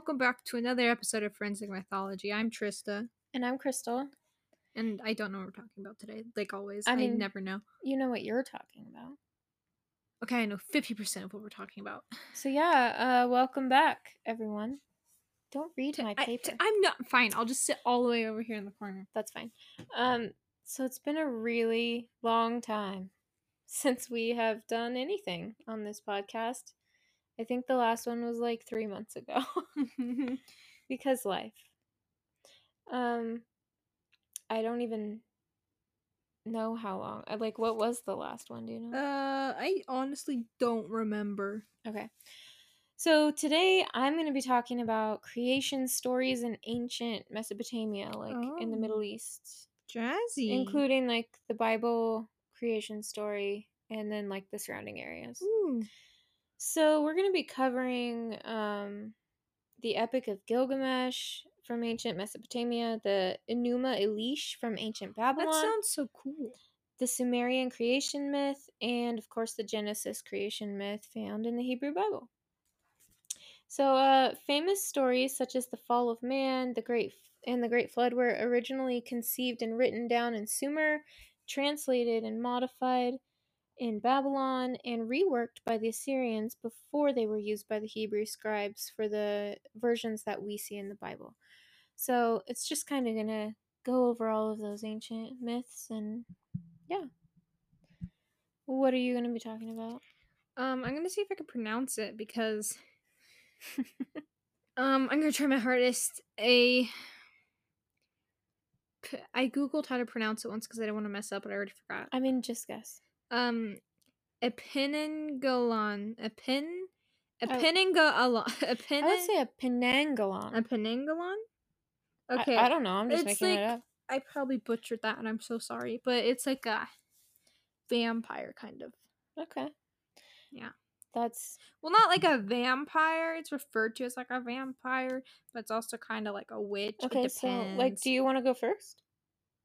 Welcome back to another episode of Forensic Mythology. I'm Trista, And I'm Crystal. and I don't know what we're talking about today. Like always, I I, mean- never know. You know what you're talking about. Okay, I know 50% of what we're talking about. So yeah, uh welcome back, everyone. Don't read my I, paper. am not fine. I'll just sit all the way over here in the corner. That's fine. Um so it's been a really long time since we have done anything on this podcast. I think the last one was like 3 months ago because life. Um I don't even know how long. uh, Like what was the last one, do you know? uh, I honestly don't remember. Okay. So today I'm going to be talking about creation stories in ancient Mesopotamia, like in the Oh. Middle East, Jazzy. including like the Bible creation story and then like the surrounding areas. Ooh. So we're going to be covering um, the Epic of Gilgamesh from ancient Mesopotamia, the Enuma Elish from ancient Babylon, That sounds so cool. the Sumerian creation myth, and of course the Genesis creation myth found in the Hebrew Bible. So, uh, famous stories such as the fall of man, the great and the Great Flood were originally conceived and written down in Sumer, translated and modified in Babylon, and reworked by the Assyrians before they were used by the Hebrew scribes for the versions that we see in the Bible. So, it's just kind of gonna go over all of those ancient myths and yeah. What are you gonna be talking about? Um, I'm gonna see if I can pronounce it because um I'm gonna try my hardest. A I googled how to pronounce it once because I didn't want to mess up, but I already forgot. I mean, just guess. Um, Epinengalon, Epin, I- Epinengalon, Epin, I would say a penangalon. Epinengalon. I- Okay, I, don't know. I'm just It's making it like- up. I probably butchered that, and I'm so sorry. But it's like a vampire kind of. Okay. Yeah. That's Well, not like a vampire. It's referred to as like a vampire, but it's also kind of like a witch. Okay. So, like, do you want to go first?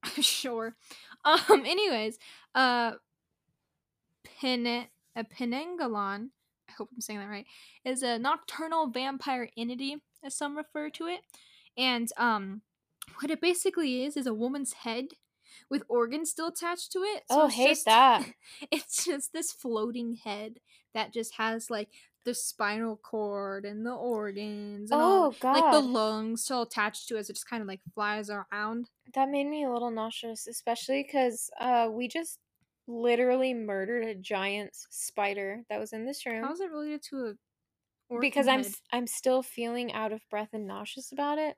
sure. Um. Anyways, uh, A Penengalon. I hope I'm saying that right. Is a nocturnal vampire entity, as some refer to it, and um, what it basically is is a woman's head with organs still attached to it. Oh, it's hate just- that. It's just this floating head that just has like the spinal cord and the organs and all, Oh like the lungs still attached to it. So it just kind of like flies around. That made me a little nauseous, especially because uh, we just literally murdered a giant spider that was in this room. How is it related to a? because I'm head? I'm still feeling out of breath and nauseous about it.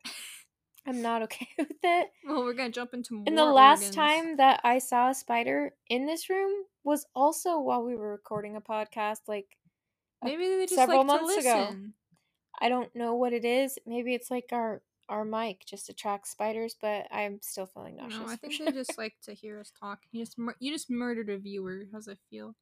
I'm not okay with it. Well, we're gonna jump into more. And the last organs. time that I saw a spider in this room was also while we were recording a podcast. Like, maybe they just several like months ago. I don't know what it is. Maybe it's like our our mic just attracts spiders, but I'm still feeling nauseous. No, I think sure. they just like to hear us talk. You just mur- you just murdered a viewer. How's it feel?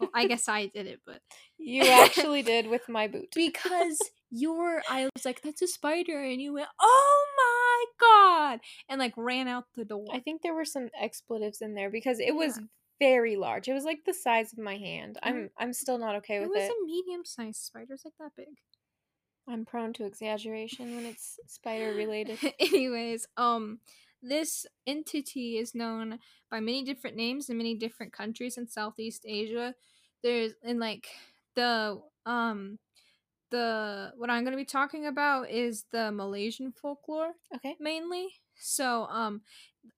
Well, I guess I did it, but you actually did with my boot. because your I was like, "That's a spider," and you went, "Oh my god!" and like ran out the door. I think there were some expletives in there because it was very large. It was like the size of my hand. I'm. I'm still not okay with it was it. Was a medium-sized spider. It's like that big. I'm prone to exaggeration when it's spider related. Anyways, um, this entity is known by many different names in many different countries in Southeast Asia. There's in like the um the what I'm gonna be talking about is the Malaysian folklore Okay. mainly. So um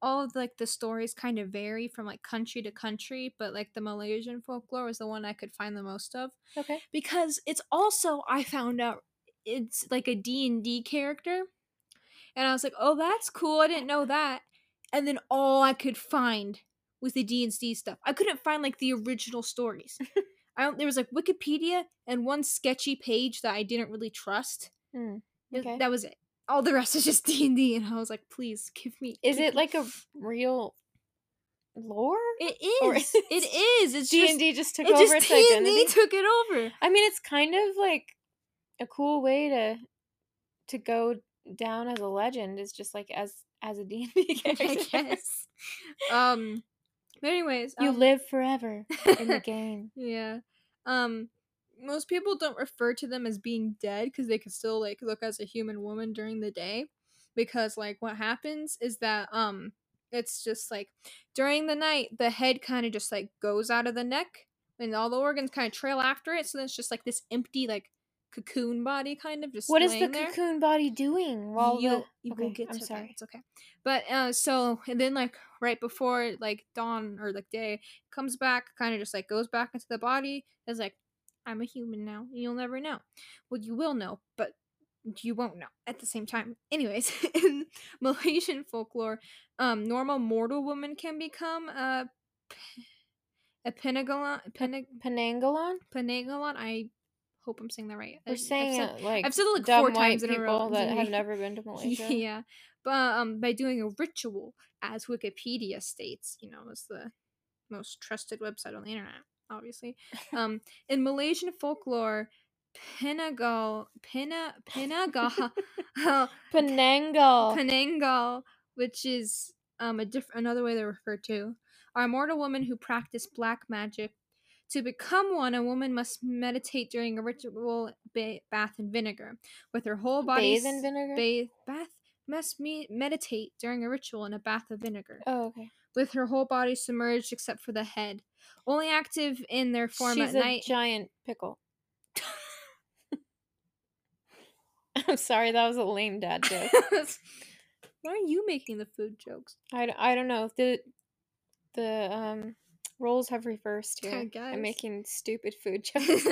all of like the stories kind of vary from like country to country, but like the Malaysian folklore was the one I could find the most of Okay. because it's also I found out it's like a D&D character. And I was like, "Oh, that's cool. I didn't know that." And then all I could find was the D&D stuff. I couldn't find like the original stories. I don't, there was like Wikipedia and one sketchy page that I didn't really trust. Hmm, it- Okay. That was it. All the rest is just D&D and I was like, "Please give me Is give it me-" like a real lore? It is. is It is. It's D and D just took it over just its D&D identity. took it over. I mean, it's kind of like a cool way to to go down as a legend. Is just like as as a D and D I character. guess. Um. But anyways, You um, live forever in the game. yeah. Um. most people don't refer to them as being dead because they can still like look as a human woman during the day because like what happens is that um it's just like during the night the head kind of just like goes out of the neck and all the organs kind of trail after it so then it's just like this empty like cocoon body kind of just What is the there. cocoon body doing while you, the you okay, will get I'm to sorry. that. It's okay. But uh so and then like right before like dawn or like day comes back, kind of just like goes back into the body. Is like, I'm a human now. and You'll never know. Well, you will know, but you won't know at the same time. Anyways, in Malaysian folklore, um, normal mortal woman can become a a penagalon, penag, Penangalon? penagalon. I hope I'm saying that right. I- We're I've saying said- it like I've said it like four times in a row. that have never been to Malaysia. Yeah, but um, by doing a ritual, as Wikipedia states, you know, is the most trusted website on the internet. Obviously, um, in Malaysian folklore, Penagal, Pena, Penagal, Penangal. Penangal, which is um a different another way they're referred to, are mortal women who practice black magic. To become one, a woman must meditate during a ritual ba- bath in vinegar, with her whole body Bathe in vinegar? bathe bath must me- meditate during a ritual in a bath of vinegar, oh, okay. with her whole body submerged except for the head. Only active in their form She's at a night. giant pickle. I'm sorry, that was a lame dad joke. Why are you making the food jokes? I, I don't know. The the um roles have reversed here. I guess. I'm making stupid food jokes.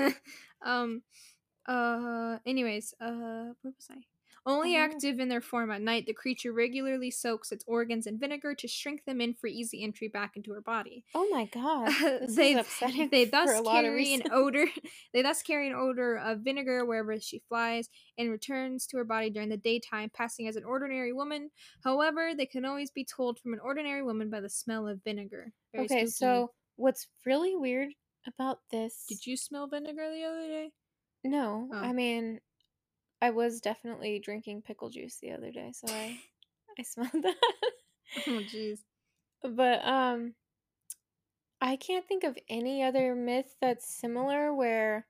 um uh anyways uh where was i only don't active in their form at night the creature regularly soaks its organs in vinegar to shrink them in for easy entry back into her body oh my god. This they, is upsetting they thus a lot of carry an odor they thus carry an odor of vinegar wherever she flies and returns to her body during the daytime passing as an ordinary woman however they can always be told from an ordinary woman by the smell of vinegar Very Okay, spooky. so what's really weird about this did you smell vinegar the other day No, Oh. I mean, I was definitely drinking pickle juice the other day, so I I smelled that. oh jeez but um I can't think of any other myth that's similar where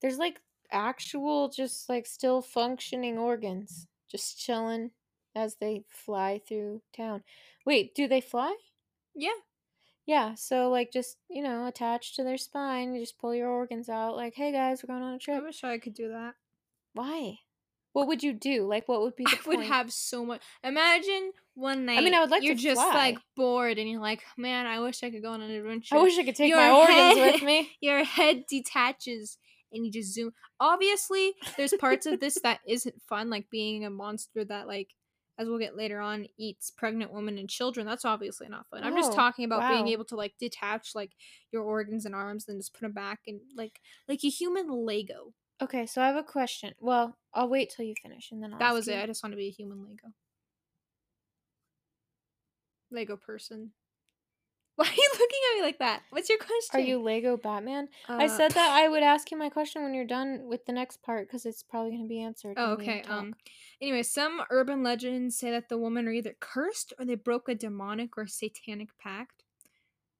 there's like actual just like still functioning organs just chilling as they fly through town. Wait, do they fly? yeah Yeah, so like just, you know, attached to their spine, you just pull your organs out like, "Hey guys, we're going on a I trip." I wish I could do that. Why? What would you do? Like, what would be the I would point? have so much. Imagine one night. I mean, I would like to you're just fly. like bored, and you're like, "Man, I wish I could go on an adventure." I wish I could take Your my organs head- with me. your head detaches, and you just zoom. Obviously, there's parts of this that isn't fun, like being a monster that, like, as we'll get later on, eats pregnant women and children. That's obviously not fun. I'm just Oh, talking about being able to like detach like your organs and arms, and just put them back, and like like a human Lego. Okay, so I have a question. Well, I'll wait till you finish and then I'll That was you. it. I just want to be a human Lego. Lego person. Why are you looking at me like that? What's your question? Are you Lego Batman? I Uh, said that I would ask you my question when you're done with the next part because it's probably going to be answered. Oh, okay. Um. Anyway, some urban legends say that the women are either cursed or they broke a demonic or satanic pact.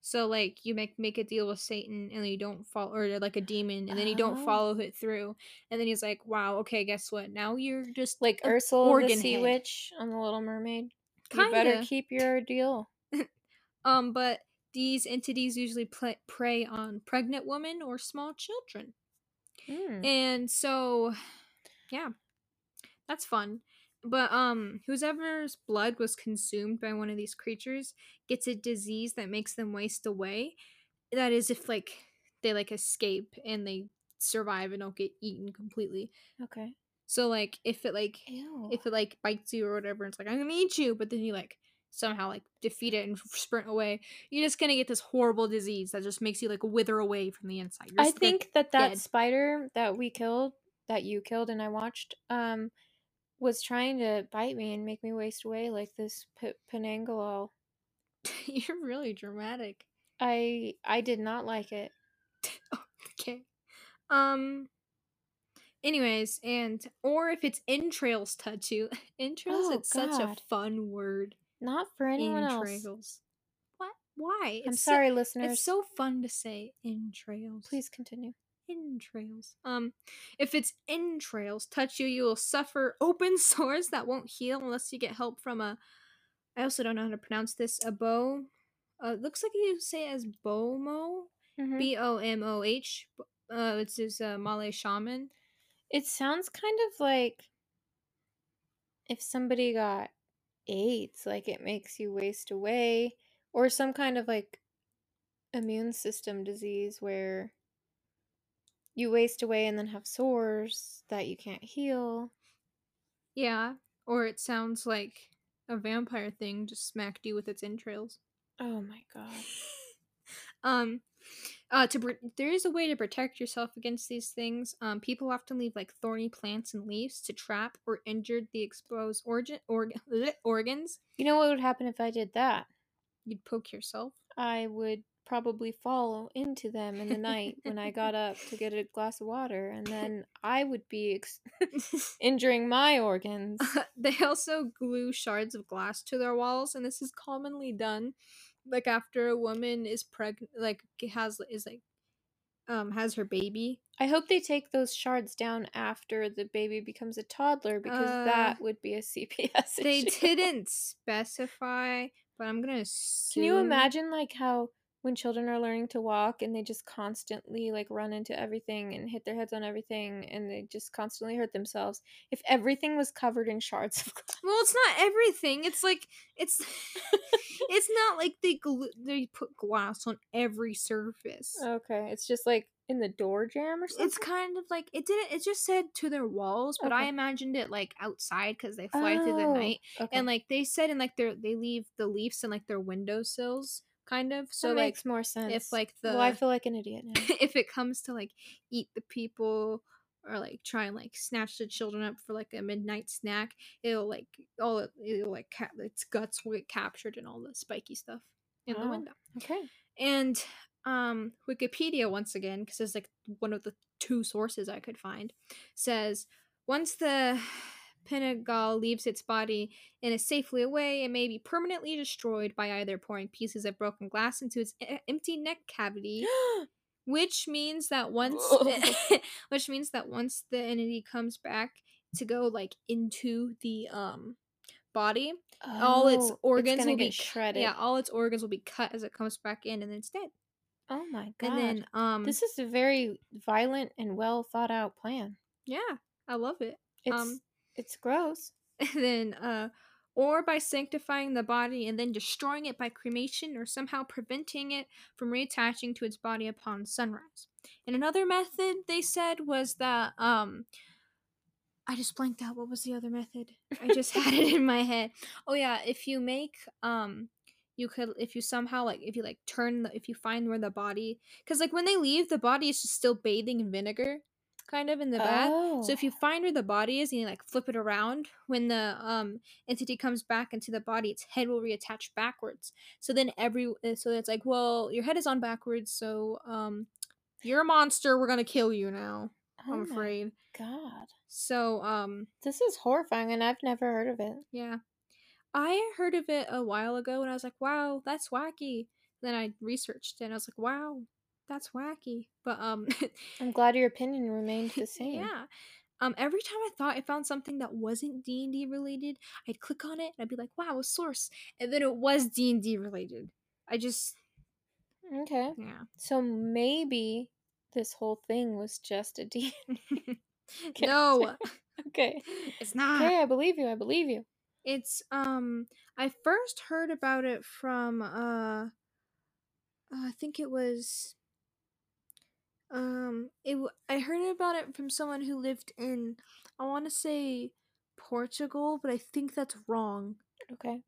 So, like, you make make a deal with Satan and then you don't follow, or like a demon, and then you don't Oh. follow it through, and then he's like, "Wow, okay, guess what? Now you're just like Ursula the Sea head." Witch on The Little Mermaid. You better keep your deal. Um, but these entities usually prey on pregnant women or small children. Mm. And so, yeah, that's fun. But um, whoever's blood was consumed by one of these creatures gets a disease that makes them waste away. That is, if like they like escape and they survive and don't get eaten completely. Okay. So like, if it like Ew. if it like bites you or whatever, it's like I'm gonna eat you, but then you like somehow like defeat it and sprint away, you're just gonna get this horrible disease that just makes you like wither away from the inside. You're I think that that dead. spider that we killed, that you killed and I watched, um, was trying to bite me and make me waste away like this p- penangolol. you're really dramatic. I I did not like it. Okay. Um. Anyways, and or if it's entrails tattoo, entrails. Oh, it's such a fun word. Not for anyone else. What? Why? I'm It's so- sorry, listeners. it's so fun to say entrails. Please continue. entrails. Um, if its entrails touch you, you will suffer open sores that won't heal unless you get help from a. I also don't know how to pronounce this. A bow. Uh, looks like you say it as Bomoh. Mhm. B O M O H. Uh, it's this uh, Malay shaman. It sounds kind of like if somebody got AIDS, like it makes you waste away, or some kind of like immune system disease where you waste away and then have sores that you can't heal. Yeah, or it sounds like a vampire thing just smacked you with its entrails. Oh my god. um uh to there is a way to protect yourself against these things um people often leave like thorny plants and leaves to trap or injure the exposed organ org- organs You know what would happen if I did that? you'd poke yourself I would probably fall into them in the night when I got up to get a glass of water, and then I would be ex- injuring my organs. they also glue shards of glass to their walls and this is commonly done like after a woman is pregnant like has is like um has her baby I hope they take those shards down after the baby becomes a toddler because Uh, that would be a CPS they issue. didn't specify but i'm gonna assume Can you imagine like how when children are learning to walk and they just constantly like run into everything and hit their heads on everything and they just constantly hurt themselves? If everything was covered in shards of glass. Well, it's not everything. It's like it's it's not like they glue, they put glass on every surface. Okay, it's just like in the door jamb or something. It's kind of like it didn't. It just said to their walls, but I imagined it like outside because they fly through the Oh, night, okay. and like they said in like their they leave the leaves in like their windowsills, kind of. So that like makes more sense. If like, the well, I feel like an idiot now. if it comes to like eat the people or like try and like snatch the children up for like a midnight snack, it'll like all it- it'll like ca- its guts will get captured and all the spiky stuff in the window. okay. And um Wikipedia once again because it's like one of the two sources I could find says once the Pinegal leaves its body and is safely away, it may be permanently destroyed by either pouring pieces of broken glass into its empty neck cavity which means that once which means that once the entity comes back to go like into the um body all its Oh, organs gonna will be shredded. yeah all its organs will be cut as it comes back in and then it's dead Oh my god. and then um this is a very violent and well thought out plan. yeah i love it It's Um, it's gross. and then uh or by sanctifying the body and then destroying it by cremation or somehow preventing it from reattaching to its body upon sunrise. And another method they said was that um I just blanked out what was the other method? I just had it in my head. Oh yeah, if you make um you could if you somehow like if you like turn the if you find where the body cuz like when they leave the body is just still bathing in vinegar kind of in the bath. Oh. So if you find where the body is and you like flip it around, when the um entity comes back into the body, its head will reattach backwards. So then every uh, so it's like, well, your head is on backwards, so um you're a monster. We're gonna kill you now. Oh I'm my afraid. God. So um This is horrifying and I've never heard of it. yeah, I heard of it a while ago and I was like, wow, that's wacky. Then I researched it and I was like, wow, that's wacky. But um I'm glad your opinion remained the same. Yeah. Um, every time I thought I found something that wasn't D and D related, I'd click on it and I'd be like, "Wow, a source," and then it was D and D related. I just, Okay. yeah. So maybe this whole thing was just a D. no, okay. it's not. Okay, I believe you. I believe you. It's um, I first heard about it from uh, I think it was. Um, it w- I heard about it from someone who lived in, I want to say, Portugal, but I think that's wrong. Okay.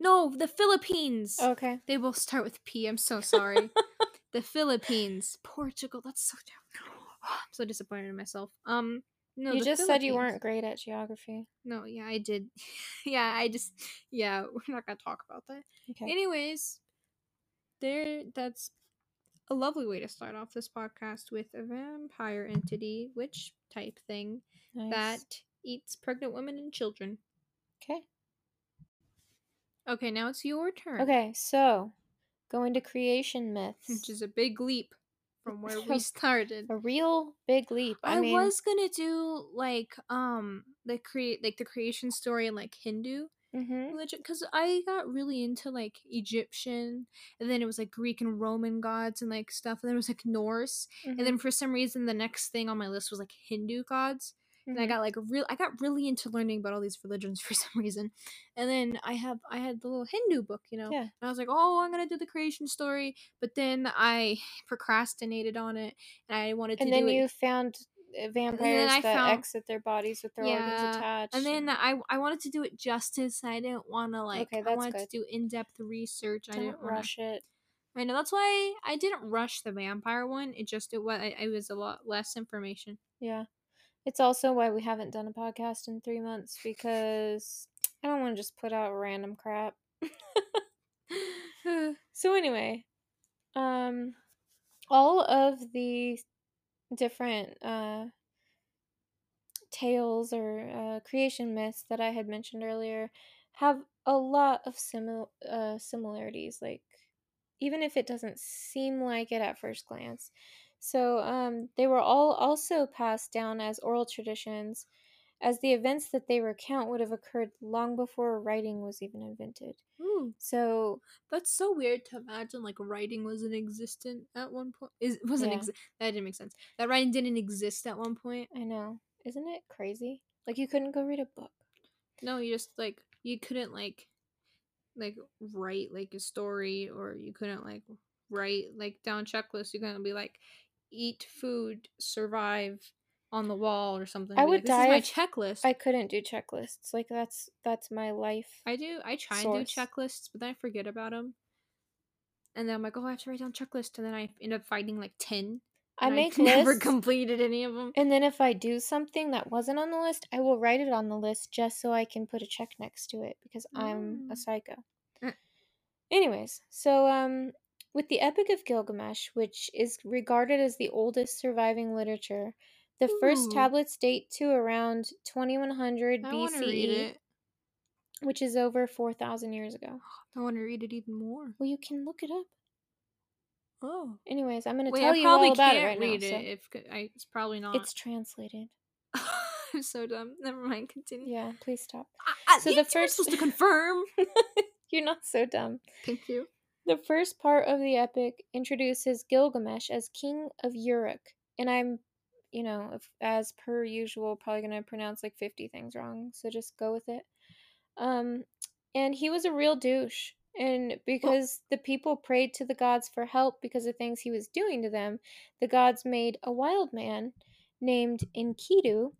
No, the Philippines. Okay. They both start with P. I'm so sorry. the Philippines, Portugal. That's so damn. I'm so disappointed in myself. Um, no, you just said you weren't great at geography. No, yeah, I did. yeah, I just. Yeah, we're not gonna talk about that. Okay. Anyways, there. That's a lovely way to start off this podcast with a vampire entity, witch type thing Nice. that eats pregnant women and children. Okay. Okay, now it's your turn. Okay, so going to creation myths. which is a big leap from where we started. A real big leap. I, I, mean, was gonna do like um the create like the creation story in like Hindu mhm. religion because I got really into like Egyptian and then it was like Greek and Roman gods and like stuff and then it was like Norse and mhm, then for some reason the next thing on my list was like Hindu gods and I mhm. got like real I got really into learning about all these religions for some reason and then I have I had the little Hindu book you know Yeah. and I was like oh I'm gonna do the creation story but then I procrastinated on it and I wanted to and then it you found uh, vampires that found- exit their bodies with their organs attached. and then I I wanted to do it justice. I didn't want to like. Okay, I wanted good. to do in depth research. I don't didn't want to. rush it. I know that's why I didn't rush the vampire one. It just it was it was a lot less information. Yeah. It's also why we haven't done a podcast in three months because I don't want to just put out random crap. so anyway, um, all of the different uh tales or uh, creation myths that I had mentioned earlier have a lot of simil- uh, similarities. Like even if it doesn't seem like it at first glance. So um, they were all also passed down as oral traditions, as the events that they recount would have occurred long before writing was even invented. Ooh, So that's so weird to imagine. Like writing wasn't existent at one point. Is wasn't Yeah. exi- that didn't make sense. That writing didn't exist at one point. I know, isn't it crazy? Like you couldn't go read a book. No, you just like you couldn't like like write like a story or you couldn't like write like down checklists. You couldn't be like eat food, survive on the wall or something. I would like, this die is my checklist. I couldn't do checklists. Like that's that's my life. I do. I try and do checklists, but then I forget about them. And then I'm like, oh, I have to write down checklist, and then I end up finding like ten. I make I've never lists, completed any of them. and then if I do something that wasn't on the list, I will write it on the list just so I can put a check next to it because I'm Mm. a psycho. Mm. Anyways, so um with the Epic of Gilgamesh, which is regarded as the oldest surviving literature, the first Ooh. tablets date to around 2100 I BCE, it. which is over 4000 years ago. I want to read it even more. Well, you can look it up. Oh, Anyways, I'm going to tell I you all about can't it right read now. it so- if I, it's probably not. It's translated. I'm so dumb. Never mind. Continue. Yeah, please stop. I, So the first- supposed to confirm. You're not so dumb. Thank you. The first part of the epic introduces Gilgamesh as king of Uruk, and I'm, you know, if, as per usual, probably gonna pronounce like 50 things wrong, so just go with it. Um, and he was a real douche, and because the people prayed to the gods for help because of things he was doing to them, the gods made a wild man named Enkidu,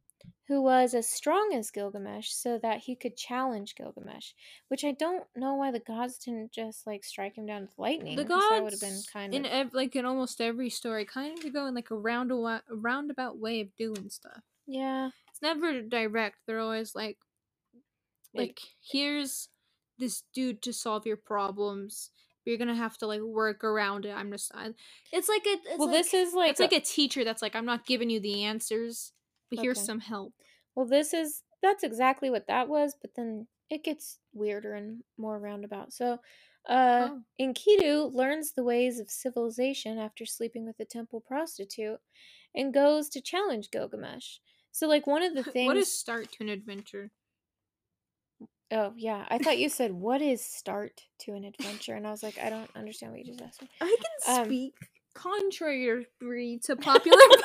who was as strong as Gilgamesh, so that he could challenge Gilgamesh. Which I don't know why the gods didn't just like strike him down with lightning. The gods, that would have been kind in of ev- like in almost every story, kind of go in like a round a roundabout way of doing stuff. yeah. It's never direct. They're always like, Like- like here's this dude to solve your problems. You're gonna have to like work around it. I'm just. I, it's like a. It's well, like, this is like it's like a teacher that's like, I'm not giving you the answers, but here's some help. well, this is that's exactly what that was, but then it gets weirder and more roundabout. So, uh, Oh. Enkidu learns the ways of civilization after sleeping with a temple prostitute, and goes to challenge Gilgamesh. So, like one of the things. what is start to an adventure? Oh yeah, I thought you said what is start to an adventure, and I was like, I don't understand what you just asked me. I can Um, speak contrary to popular belief.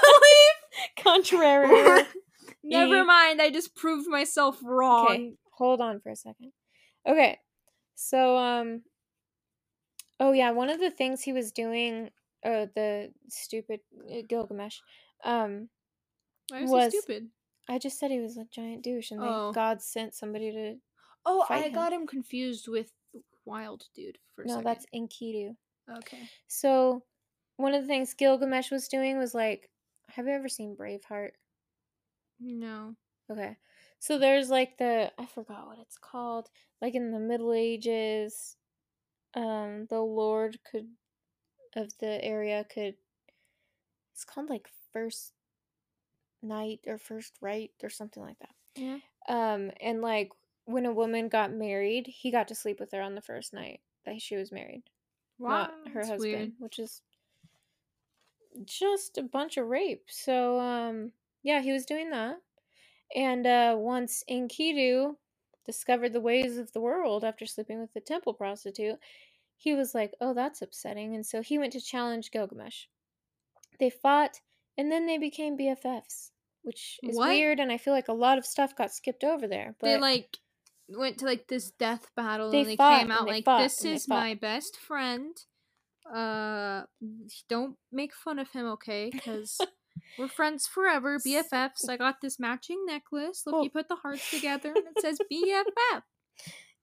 Contrary. Never mind. I just proved myself wrong. Okay, hold on for a second. Okay, so um, oh yeah, one of the things he was doing, uh, the stupid uh, Gilgamesh, um, Why is was- he stupid? I just said he was a giant douche, and Oh. then God sent somebody to. Oh, I him. got him confused with Wild Dude for a No, that's Enkidu. okay. So, one of the things Gilgamesh was doing was like, have you ever seen Braveheart? No. Okay. So there's like the I forgot what it's called. Like in the Middle Ages, um the lord could of the area could it's called like first night or first right or something like that. Yeah. Um and like when a woman got married, he got to sleep with her on the first night that she was married, Wow. not her husband, weird. which is just a bunch of rape. So um yeah, he was doing that. And uh once Enkidu discovered the ways of the world after sleeping with the temple prostitute, he was like, "Oh, that's upsetting." And so he went to challenge Gilgamesh. They fought and then they became BFFs, which is What? weird and I feel like a lot of stuff got skipped over there. But they like went to like this death battle They and they came out like this is my best friend. Uh don't make fun of him, okay? Cuz we're friends forever, BFFs. I got this matching necklace. Look, Well- you put the hearts together and it says BFF.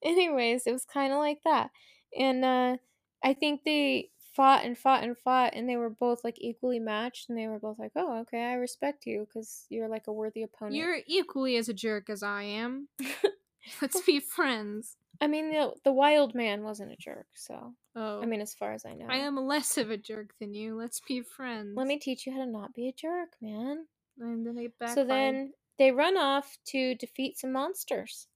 anyways, it was kind of like that. And uh I think they fought and fought and fought and they were both like equally matched and they were both like, "Oh, okay, I respect you cuz you're like a worthy opponent." You're equally as a jerk as I am. Let's be friends. I mean, the, the wild man wasn't a jerk, so Oh. I mean, as far as I know. I am less of a jerk than you. Let's be friends. Let me teach you how to not be a jerk, man. And then they So then they run off to defeat some monsters.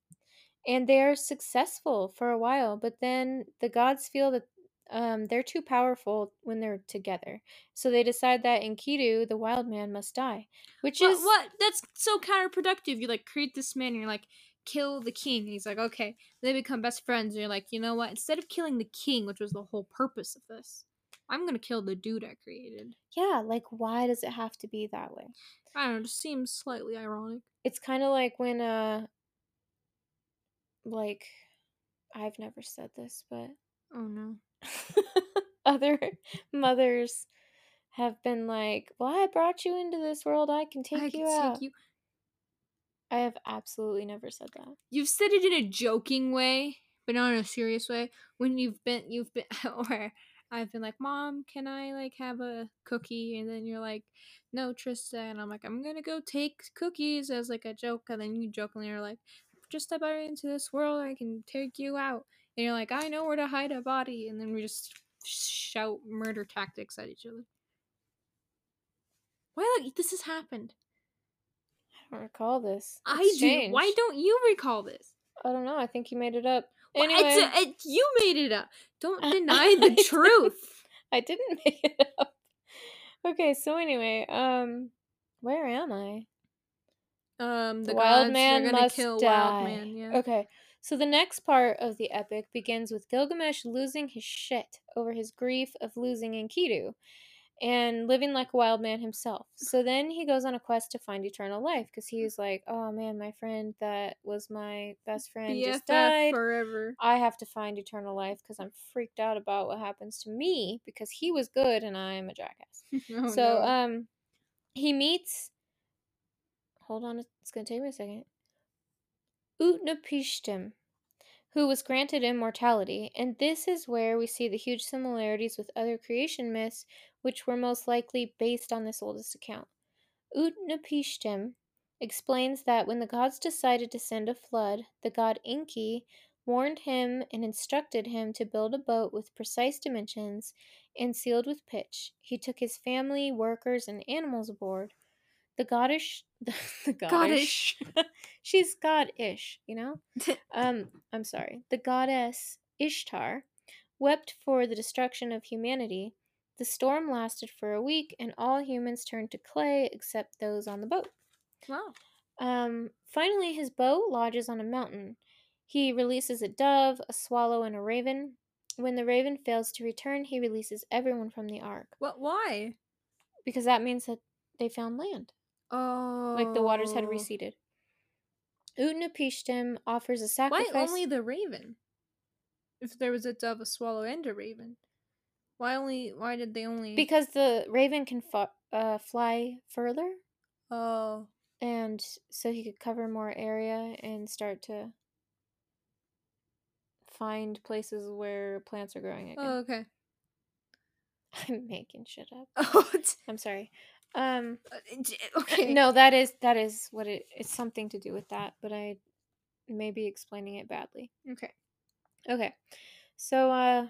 And they're successful for a while, but then the gods feel that um, they're too powerful when they're together. So they decide that Enkidu, the wild man, must die. Which What, is what? That's so counterproductive. You like create this man and you're like, kill the king. And he's like, okay. They become best friends. And you're like, you know what? Instead of killing the king, which was the whole purpose of this, I'm gonna kill the dude I created. yeah, like why does it have to be that way? I don't know. It just seems slightly ironic. It's kind of like when uh like I've never said this, but Oh no. other mothers have been like, "Well, I brought you into this world. I can take I you can out." take you. I have absolutely never said that. You've said it in a joking way, but not in a serious way. When you've been, you've been, or I've been like, "Mom, can I like have a cookie?" And then you're like, "No, Trista," and I'm like, "I'm gonna go take cookies" as like a joke, and then you jokingly are like, "Just step out into this world, I can take you out," and you're like, "I know where to hide a body," and then we just shout murder tactics at each other. Why? Look, this has happened. Don't recall this. I It's do. Why don't you recall this? I don't know. I think you made it up. Well, Anyway, it's a- it- you made it up. Don't deny the truth. I didn't make it up. Okay, so anyway, um, where am I? Um, the, wild gods man must kill die. wild man. Yeah. Okay, so the next part of the epic begins with Gilgamesh losing his shit over his grief of losing Enkidu and living like a wild man himself. So then he goes on a quest to find eternal life because he's like, oh man, my friend that was my best friend just died. forever. I have to find eternal life because I'm freaked out about what happens to me because he was good and I am a jackass. Oh, so no. um he meets hold on it's gonna take me a second utnapishtim who was granted immortality and this is where we see the huge similarities with other creation myths which were most likely based on this oldest account utnapishtim explains that when the gods decided to send a flood the god enki warned him and instructed him to build a boat with precise dimensions and sealed with pitch. He took his family, workers, and animals aboard. The goddess, the, goddess, she's god-ish, you know. um, I'm sorry. The goddess Ishtar wept for the destruction of humanity. The storm lasted for a week, and all humans turned to clay except those on the boat. wow. Um, finally, his boat lodges on a mountain. He releases a dove, a swallow, and a raven. When the raven fails to return, he releases everyone from the ark What? Why? because that means that they found land, Oh. like the waters had receded. Utnapishtim offers a sacrifice. Why only the raven? If there was a dove, a swallow, and a raven, why only? Why did they only? because the raven can fo- uh, fly further, oh, and so he could cover more area and start to find places where plants are growing again. oh, okay. I'm making shit up. Oh, I'm sorry. Um, okay. no, that is that is what it. It's something to do with that, but I may be explaining it badly. Okay. Okay, so uh,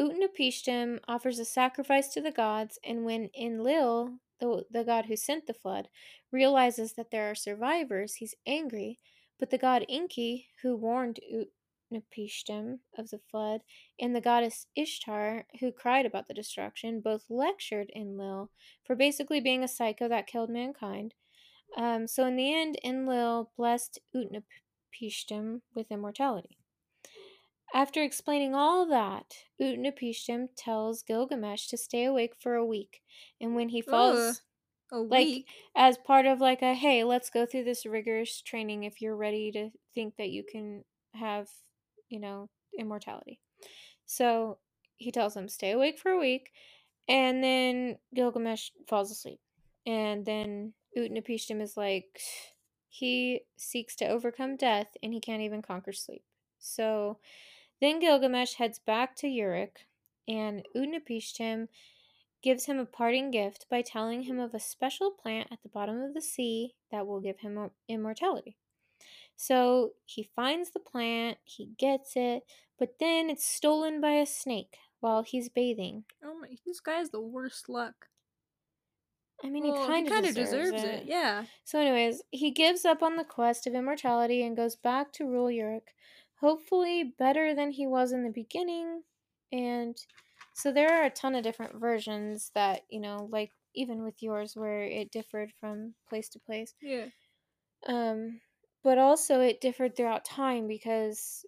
Utnapishtim offers a sacrifice to the gods, and when Enlil, the the god who sent the flood, realizes that there are survivors, he's angry. But the god Enki, who warned Ut- Utnapishtim of the flood and the goddess Ishtar, who cried about the destruction, both lectured Enlil for basically being a psycho that killed mankind. Um, so in the end, Enlil blessed Utnapishtim with immortality. After explaining all that, Utnapishtim tells Gilgamesh to stay awake for a week, and when he falls, Ugh, a like week. as part of like a hey, let's go through this rigorous training if you're ready to think that you can have, you know, immortality. So he tells him stay awake for a week, and then Gilgamesh falls asleep, and then Utnapishtim is like he seeks to overcome death and he can't even conquer sleep. So then Gilgamesh heads back to Uruk, and Utnapishtim gives him a parting gift by telling him of a special plant at the bottom of the sea that will give him immortality. So he finds the plant, he gets it, but then it's stolen by a snake while he's bathing. Oh my, this guy has the worst luck. I mean, Well, he kind of kinda deserves, it. Yeah. So, anyways, he gives up on the quest of immortality and goes back to rule Uruk, hopefully better than he was in the beginning. And so there are a ton of different versions that, you know, like even with yours where it differed from place to place. Yeah. Um, but also it differed throughout time because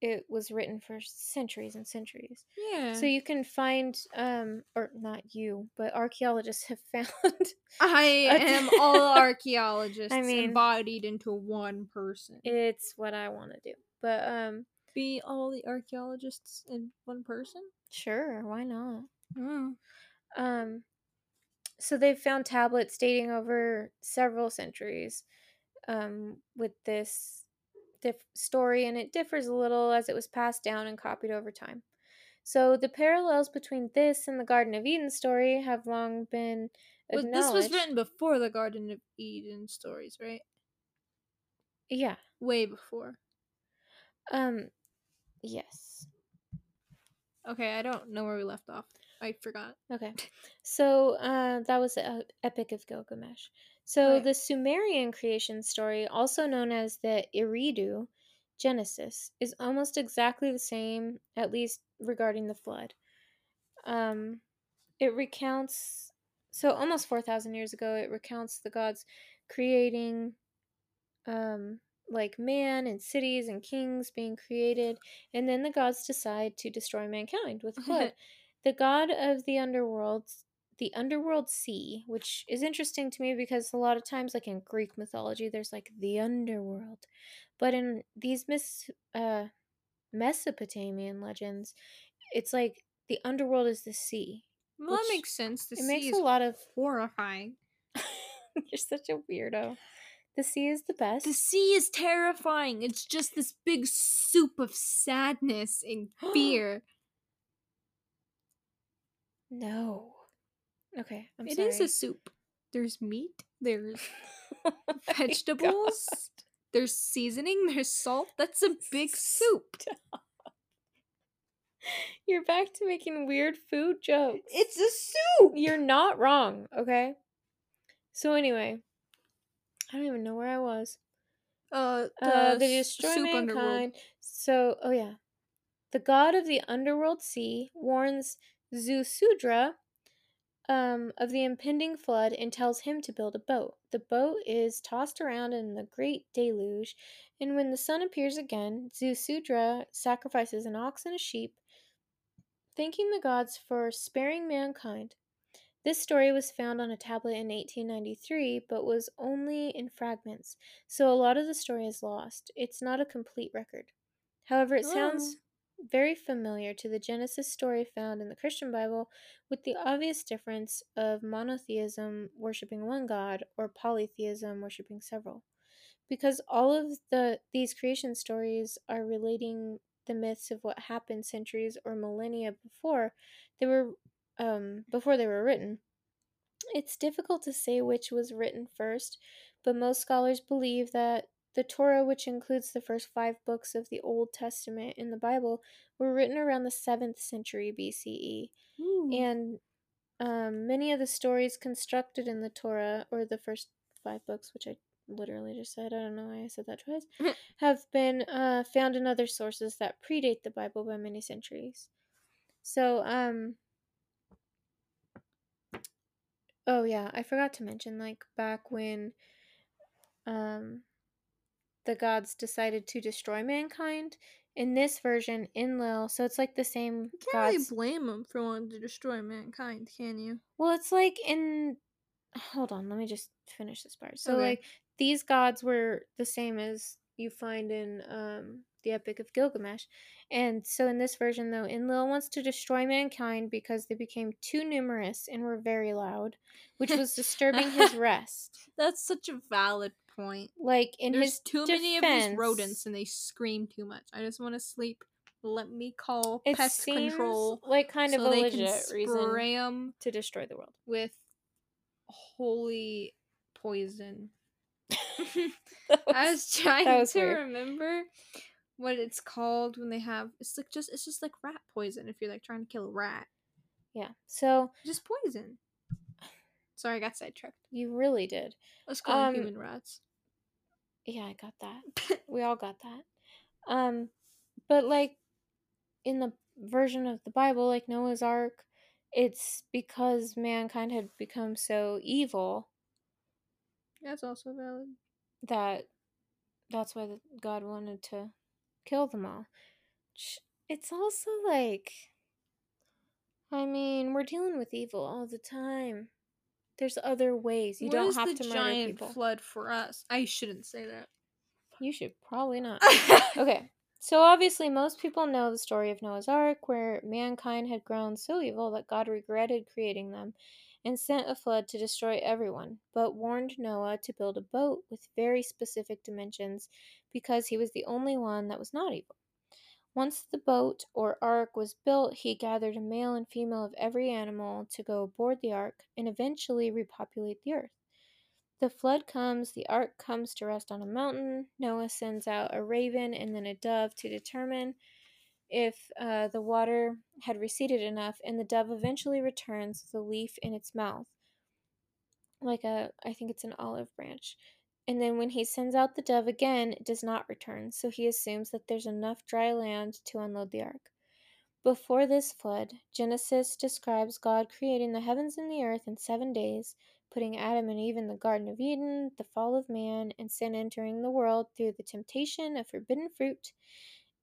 it was written for centuries and centuries. Yeah. So you can find, um, or not you, but archaeologists have found I am all archaeologists I mean- embodied into one person. it's what I want to do. But um, Be all the archaeologists in one person? sure, why not? Mm. Um, so they've found tablets dating over several centuries um, with this diff- story, and it differs a little as it was passed down and copied over time. So the parallels between this and the Garden of Eden story have long been acknowledged. this was written before the Garden of Eden stories, right? yeah. Way before. Um, yes. Okay, I don't know where we left off. I forgot. Okay. So uh, that was the Epic of Gilgamesh. So Right. the Sumerian creation story, also known as the Eridu Genesis, is almost exactly the same, at least regarding the flood. Um, it recounts, so almost 4,000 years ago, it recounts the gods creating um, like man and cities and kings being created, and then the gods decide to destroy mankind with a flood the god of the underworld the underworld sea which is interesting to me because a lot of times like in greek mythology there's like the underworld but in these mis- uh, mesopotamian legends it's like the underworld is the sea Well, that makes sense. The it sea makes is a lot of horrifying. you're such a weirdo the sea is the best The sea is terrifying. It's just this big soup of sadness and fear. no okay i'm It sorry is a soup. There's meat. There's Oh vegetables. There's seasoning. There's salt. That's a big soup. You're back to making weird food jokes. It's a soup. You're not wrong, okay? So anyway, I don't even know where I was. Uh, the, Uh, they destroy soup underworld. So, oh yeah, the god of the underworld sea warns Zusudra um, of the impending flood and tells him to build a boat. The boat is tossed around in the great deluge, and when the sun appears again, Zusudra sacrifices an ox and a sheep, thanking the gods for sparing mankind. This story was found on a tablet in 1893, but was only in fragments, so a lot of the story is lost. It's not a complete record. However, it sounds very familiar to the Genesis story found in the Christian Bible, with the obvious difference of monotheism worshiping one God or polytheism worshiping several. Because all of the these creation stories are relating the myths of what happened centuries or millennia before they were um, before they were written. It's difficult to say which was written first, but most scholars believe that the Torah, which includes the first five books of the Old Testament in the Bible, were written around the 7th century BCE. Ooh. And um, many of the stories constructed in the Torah, or the first five books, which I literally just said, I don't know why I said that twice, have been uh, found in other sources that predate the Bible by many centuries. So, um, oh yeah, I forgot to mention, like, back when, um, the gods decided to destroy mankind, in this version, Enlil, so it's like the same You can't really blame them for wanting to destroy mankind, can you? Well, it's like in. Hold on, let me just finish this part. So, Okay. like, these gods were the same as you find in um, the Epic of Gilgamesh. And so, in this version, though, Enlil wants to destroy mankind because they became too numerous and were very loud, which was disturbing his rest. That's such a valid point. Like, in There's his too many of these rodents and they scream too much. I just want to sleep. Let me call it pest control like kind so of a they legit can reason to destroy the world. with holy poison. That I was- was trying was to weird. remember what it's called when they have it's like just it's just like rat poison if you're like trying to kill a rat. yeah. So, Just poison. Sorry, I got sidetracked. you really did. Let's call Um, human rats. Yeah, I got that. we all got that. Um, but like in the version of the Bible, like Noah's Ark, it's because mankind had become so evil That's also valid. That that's why God wanted to kill them all. It's also like, I mean, we're dealing with evil all the time. There's other ways. You don't have to murder giant people. flood for us? I shouldn't say that. You should probably not. Okay, so obviously, most people know the story of Noah's Ark, where mankind had grown so evil that God regretted creating them and sent a flood to destroy everyone, but warned Noah to build a boat with very specific dimensions because he was the only one that was not evil. Once the boat or ark was built, he gathered a male and female of every animal to go aboard the ark and eventually repopulate the earth. The flood comes, the ark comes to rest on a mountain. Noah sends out a raven and then a dove to determine if uh, the water had receded enough, and the dove eventually returns with a leaf in its mouth, like a, I think it's an olive branch. And then when he sends out the dove again, it does not return, so he assumes that there's enough dry land to unload the ark. Before this flood, Genesis describes God creating the heavens and the earth in seven days, putting Adam and Eve in the Garden of Eden, the fall of man, and sin entering the world through the temptation of forbidden fruit.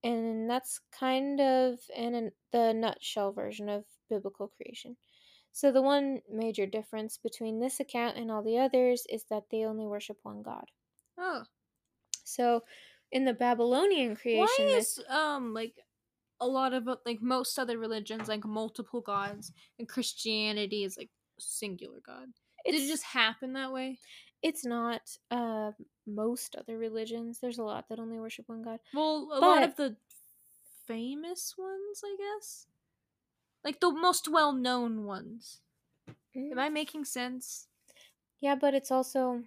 And that's kind of in a, the nutshell version of biblical creation. So, the one major difference between this account and all the others is that they only worship one God. oh. So, in the Babylonian creation Why is um like a lot of uh, like most other religions like multiple gods and Christianity is like singular god? Did it just happen that way? It's not uh, most other religions. There's a lot that only worship one God. Well, a lot of the famous ones, I guess. Like the most well-known ones. Am I making sense? Yeah, but it's also.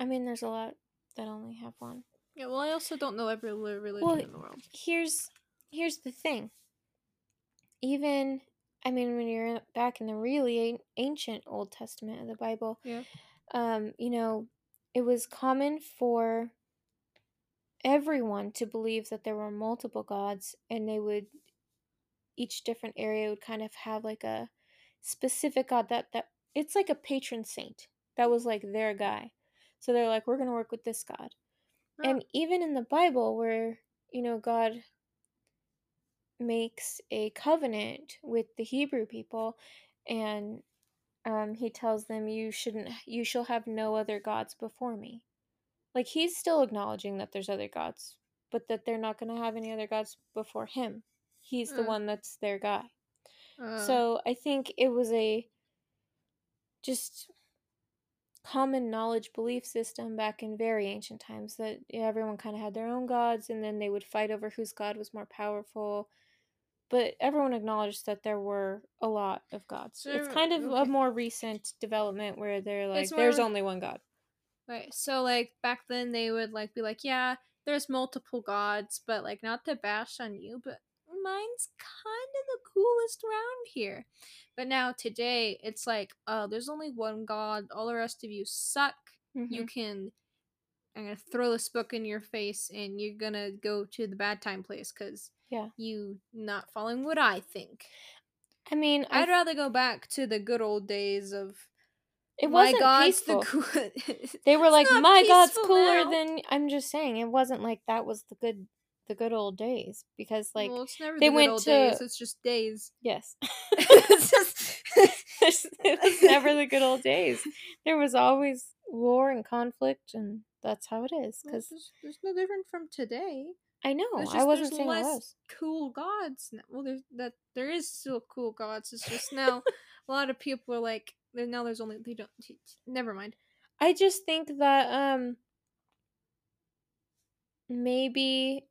I mean, there's a lot that only have one. Yeah, well, I also don't know every religion Well, in the world. Here's here's the thing. Even I mean, when you're back in the really ancient Old Testament of the Bible, Yeah. um, you know, it was common for everyone to believe that there were multiple gods, and they would each different area would kind of have like a specific god that that it's like a patron saint that was like their guy. So they're like, we're gonna work with this god. Oh. And even in the Bible, where, you know, God makes a covenant with the Hebrew people and um, he tells them, you shouldn't, you shall have no other gods before me. Like, he's still acknowledging that there's other gods, but that they're not going to have any other gods before him. He's the Mm. one that's their guy. Uh, So I think it was a just common knowledge belief system back in very ancient times that everyone kind of had their own gods and then they would fight over whose god was more powerful. But everyone acknowledged that there were a lot of gods. So it's kind of a more recent development where they're like, there's only one god. Right. So like back then they would like be like, yeah, there's multiple gods, but like not to bash on you, but mine's kind of the coolest around here. But now today it's like, oh, there's only one god. All the rest of you suck. you Mhm. can. I'm gonna throw this book in your face, and you're gonna go to the bad time place because Yeah. you not following what I think. I mean, I I'd rather go back to the good old days of it wasn't God's peaceful. the cool. They were like, "My God's cooler now." than." I'm just saying, it wasn't like that was the good, the good old days because, like, well, it's never they the good went old to- days. It's just days. yes, just- it was never the good old days. There was always war and conflict, and that's how it is. Well, Because there's, there's no different from today. I know There's I wasn't saying less it was. cool gods. Now. Well, there's that there is still cool gods. It's just now a lot of people are like now. There's only they don't. Never mind. I just think that um maybe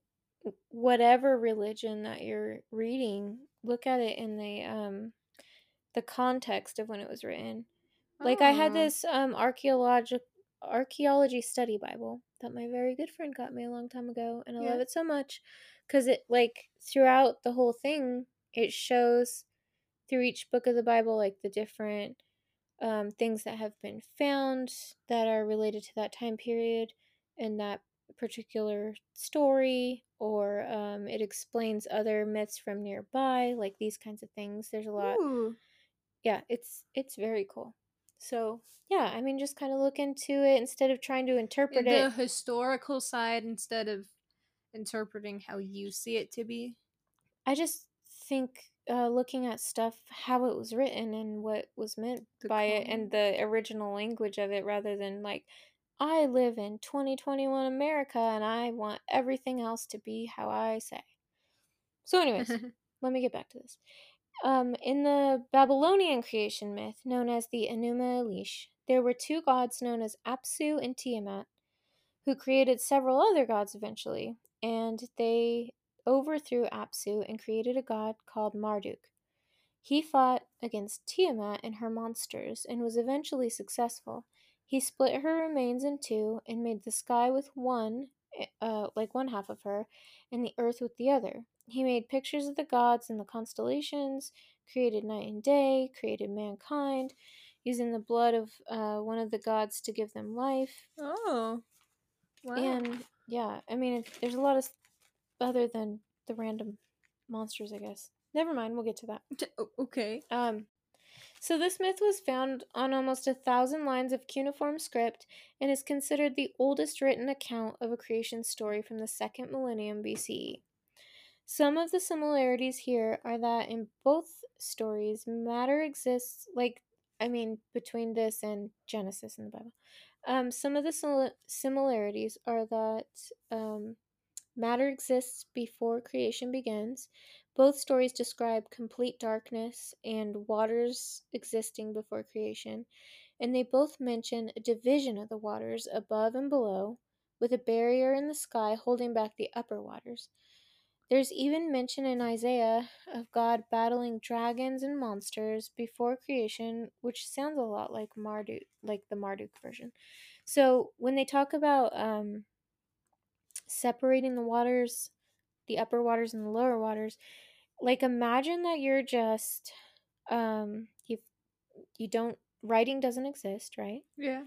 whatever religion that you're reading, look at it in the um the context of when it was written. Like I had Oh. this um archaeological archaeology study Bible that my very good friend got me a long time ago and I Yeah. love it so much cuz it like throughout the whole thing it shows through each book of the Bible like the different um, things that have been found that are related to that time period and that particular story, or um, it explains other myths from nearby, like these kinds of things. There's a lot. Ooh. Yeah, it's it's very cool. So yeah, I mean, just kind of look into it instead of trying to interpret the it. historical side instead of interpreting how you see it to be. I just think uh, looking at stuff how it was written and what was meant The by it and the original language of it rather than like I live in 2021 America and I want everything else to be how I say. So anyways, let me get back to this. Um, in the Babylonian creation myth known as the Enuma Elish, there were two gods known as Apsu and Tiamat, who created several other gods eventually, and they overthrew Apsu and created a god called Marduk. He fought against Tiamat and her monsters and was eventually successful. He split her remains in two and made the sky with one, uh, like one half of her, and the earth with the other. He made pictures of the gods and the constellations, created night and day, created mankind, using the blood of uh, one of the gods to give them life. oh. Wow. And yeah, I mean, there's a lot of other than the random monsters, I guess. Never mind, we'll get to that. Okay. Um, so this myth was found on almost a thousand lines of cuneiform script and is considered the oldest written account of a creation story from the second millennium BCE. Some of the similarities here are that in both stories, matter exists, like, I mean, between this and Genesis in the Bible. Um, some of the similarities are that um, matter exists before creation begins. Both stories describe complete darkness and waters existing before creation, and they both mention a division of the waters above and below, with a barrier in the sky holding back the upper waters. There's even mention in Isaiah of God battling dragons and monsters before creation, which sounds a lot like Marduk, like the Marduk version. So when they talk about um, separating the waters, the upper waters and the lower waters, like imagine that you're just um, you you don't writing doesn't exist, right? Yeah.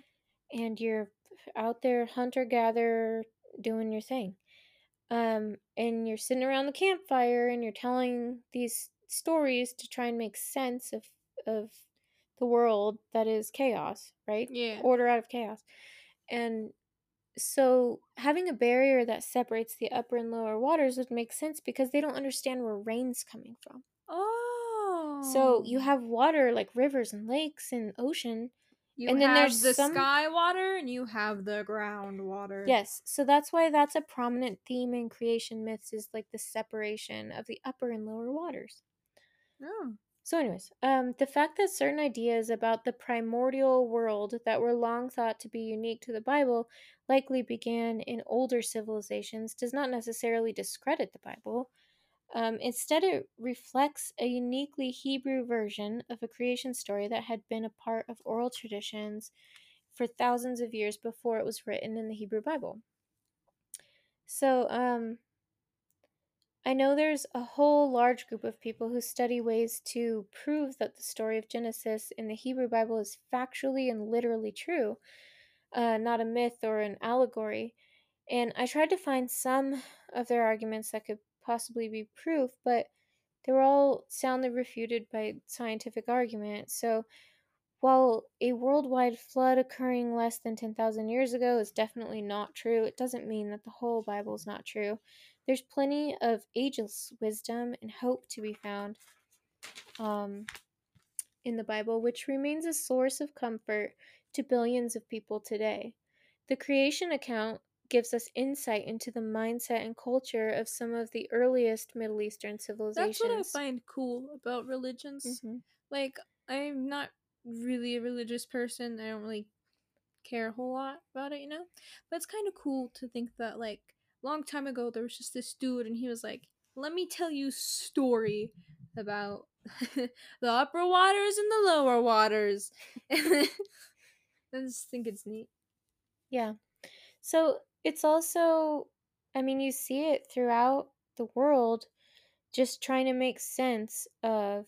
and you're out there hunter gatherer doing your thing um and you're sitting around the campfire and you're telling these stories to try and make sense of of the world that is chaos right Yeah. order out of chaos and so having a barrier that separates the upper and lower waters would make sense because they don't understand where rain's coming from Oh. so you have water like rivers and lakes and ocean You and then there's the some- sky water and you have the ground water. Yes, so that's why that's a prominent theme in creation myths is like the separation of the upper and lower waters. Oh. So, anyways, um, the fact that certain ideas about the primordial world that were long thought to be unique to the Bible likely began in older civilizations does not necessarily discredit the Bible. Um, instead, it reflects a uniquely Hebrew version of a creation story that had been a part of oral traditions for thousands of years before it was written in the Hebrew Bible. So, um, I know there's a whole large group of people who study ways to prove that the story of Genesis in the Hebrew Bible is factually and literally true. uh, not a myth or an allegory. And I tried to find some of their arguments that could possibly be proof, but they were all soundly refuted by scientific argument. So, while a worldwide flood occurring less than 10,000 years ago is definitely not true, it doesn't mean that the whole Bible is not true. There's plenty of ageless wisdom and hope to be found um, in the Bible, which remains a source of comfort to billions of people today. The creation account gives us insight into the mindset and culture of some of the earliest Middle Eastern civilizations. That's what I find cool about religions. Mhm. Like, I'm not really a religious person. I don't really care a whole lot about it, you know? But it's kind of cool to think that, like, a long time ago, there was just this dude, and he was like, let me tell you a story about the upper waters and the lower waters. I just think it's neat. Yeah. So it's also, I mean, you see it throughout the world just trying to make sense of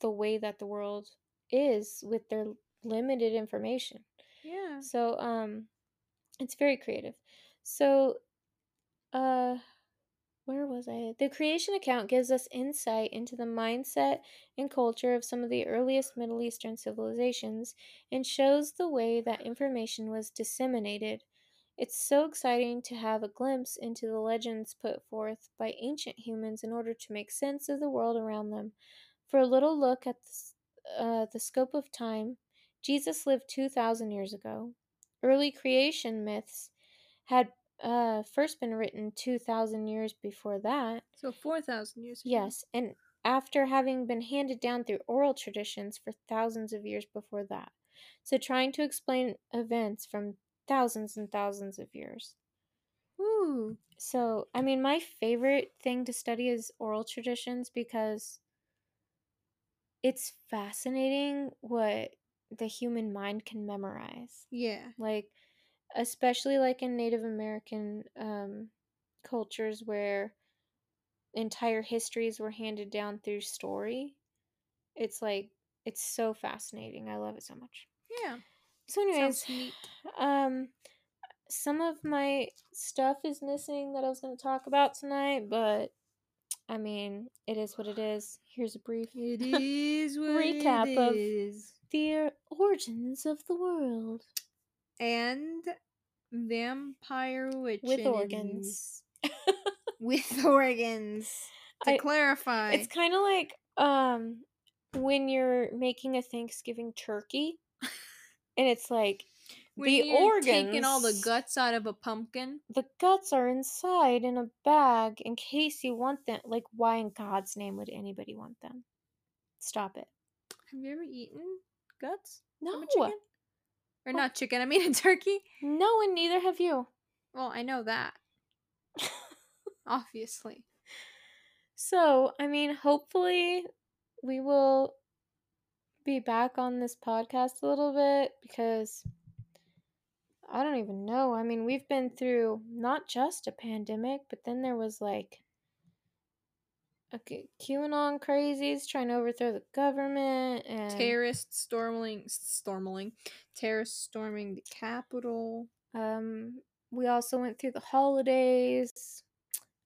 the way that the world is with their limited information. Yeah. So, um, it's very creative. So, uh, where was I? The creation account gives us insight into the mindset and culture of some of the earliest Middle Eastern civilizations and shows the way that information was disseminated. It's so exciting to have a glimpse into the legends put forth by ancient humans in order to make sense of the world around them. For a little look at the, uh, the scope of time, Jesus lived 2,000 years ago. Early creation myths had uh, first been written 2,000 years before that. So 4,000 years ago. Yes, and after having been handed down through oral traditions for thousands of years before that. So, trying to explain events from thousands and thousands of years. Ooh. So, I mean, my favorite thing to study is oral traditions because it's fascinating what the human mind can memorize. Yeah. Like, especially like in Native American um, cultures where entire histories were handed down through story. It's like, it's so fascinating. I love it so much. Yeah. So, anyways, um, some of my stuff is missing that I was going to talk about tonight, but I mean, it is what it is. Here's a brief It is Recap it of- the origins of the world and vampire witch with organs. with organs. To I- clarify, It's kind of like um when you're making a Thanksgiving turkey, and it's like when the you're taking all the guts out of a pumpkin. the guts are inside in a bag in case you want them. Like, why in God's name would anybody want them? Stop it. Have you ever eaten guts No, from a chicken? Or Oh. not chicken? I mean a turkey. no, and neither have you. Well, I know that. Obviously. So, I mean, hopefully we will be back on this podcast a little bit because I don't even know. I mean, we've been through not just a pandemic, but then there was like okay, QAnon crazies trying to overthrow the government and Terrorists storming, storming, terrorists storming the Capitol. um we also went through the holidays,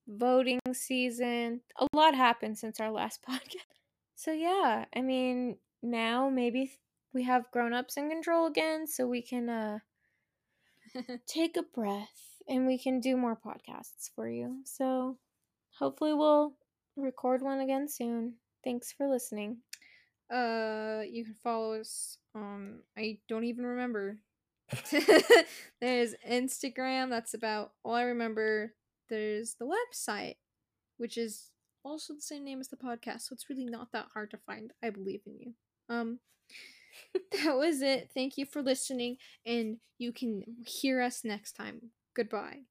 voting season. A lot happened since our last podcast. So yeah, I mean, now maybe we have grown-ups in control again so we can uh take a breath and we can do more podcasts for you. So hopefully we'll record one again soon. Thanks for listening. Uh, you can follow us on. I don't even remember. There's Instagram. That's about all I remember. There's the website, which is also the same name as the podcast, so it's really not that hard to find. I believe in you. Um, that was it. Thank you for listening, and you can hear us next time. Goodbye.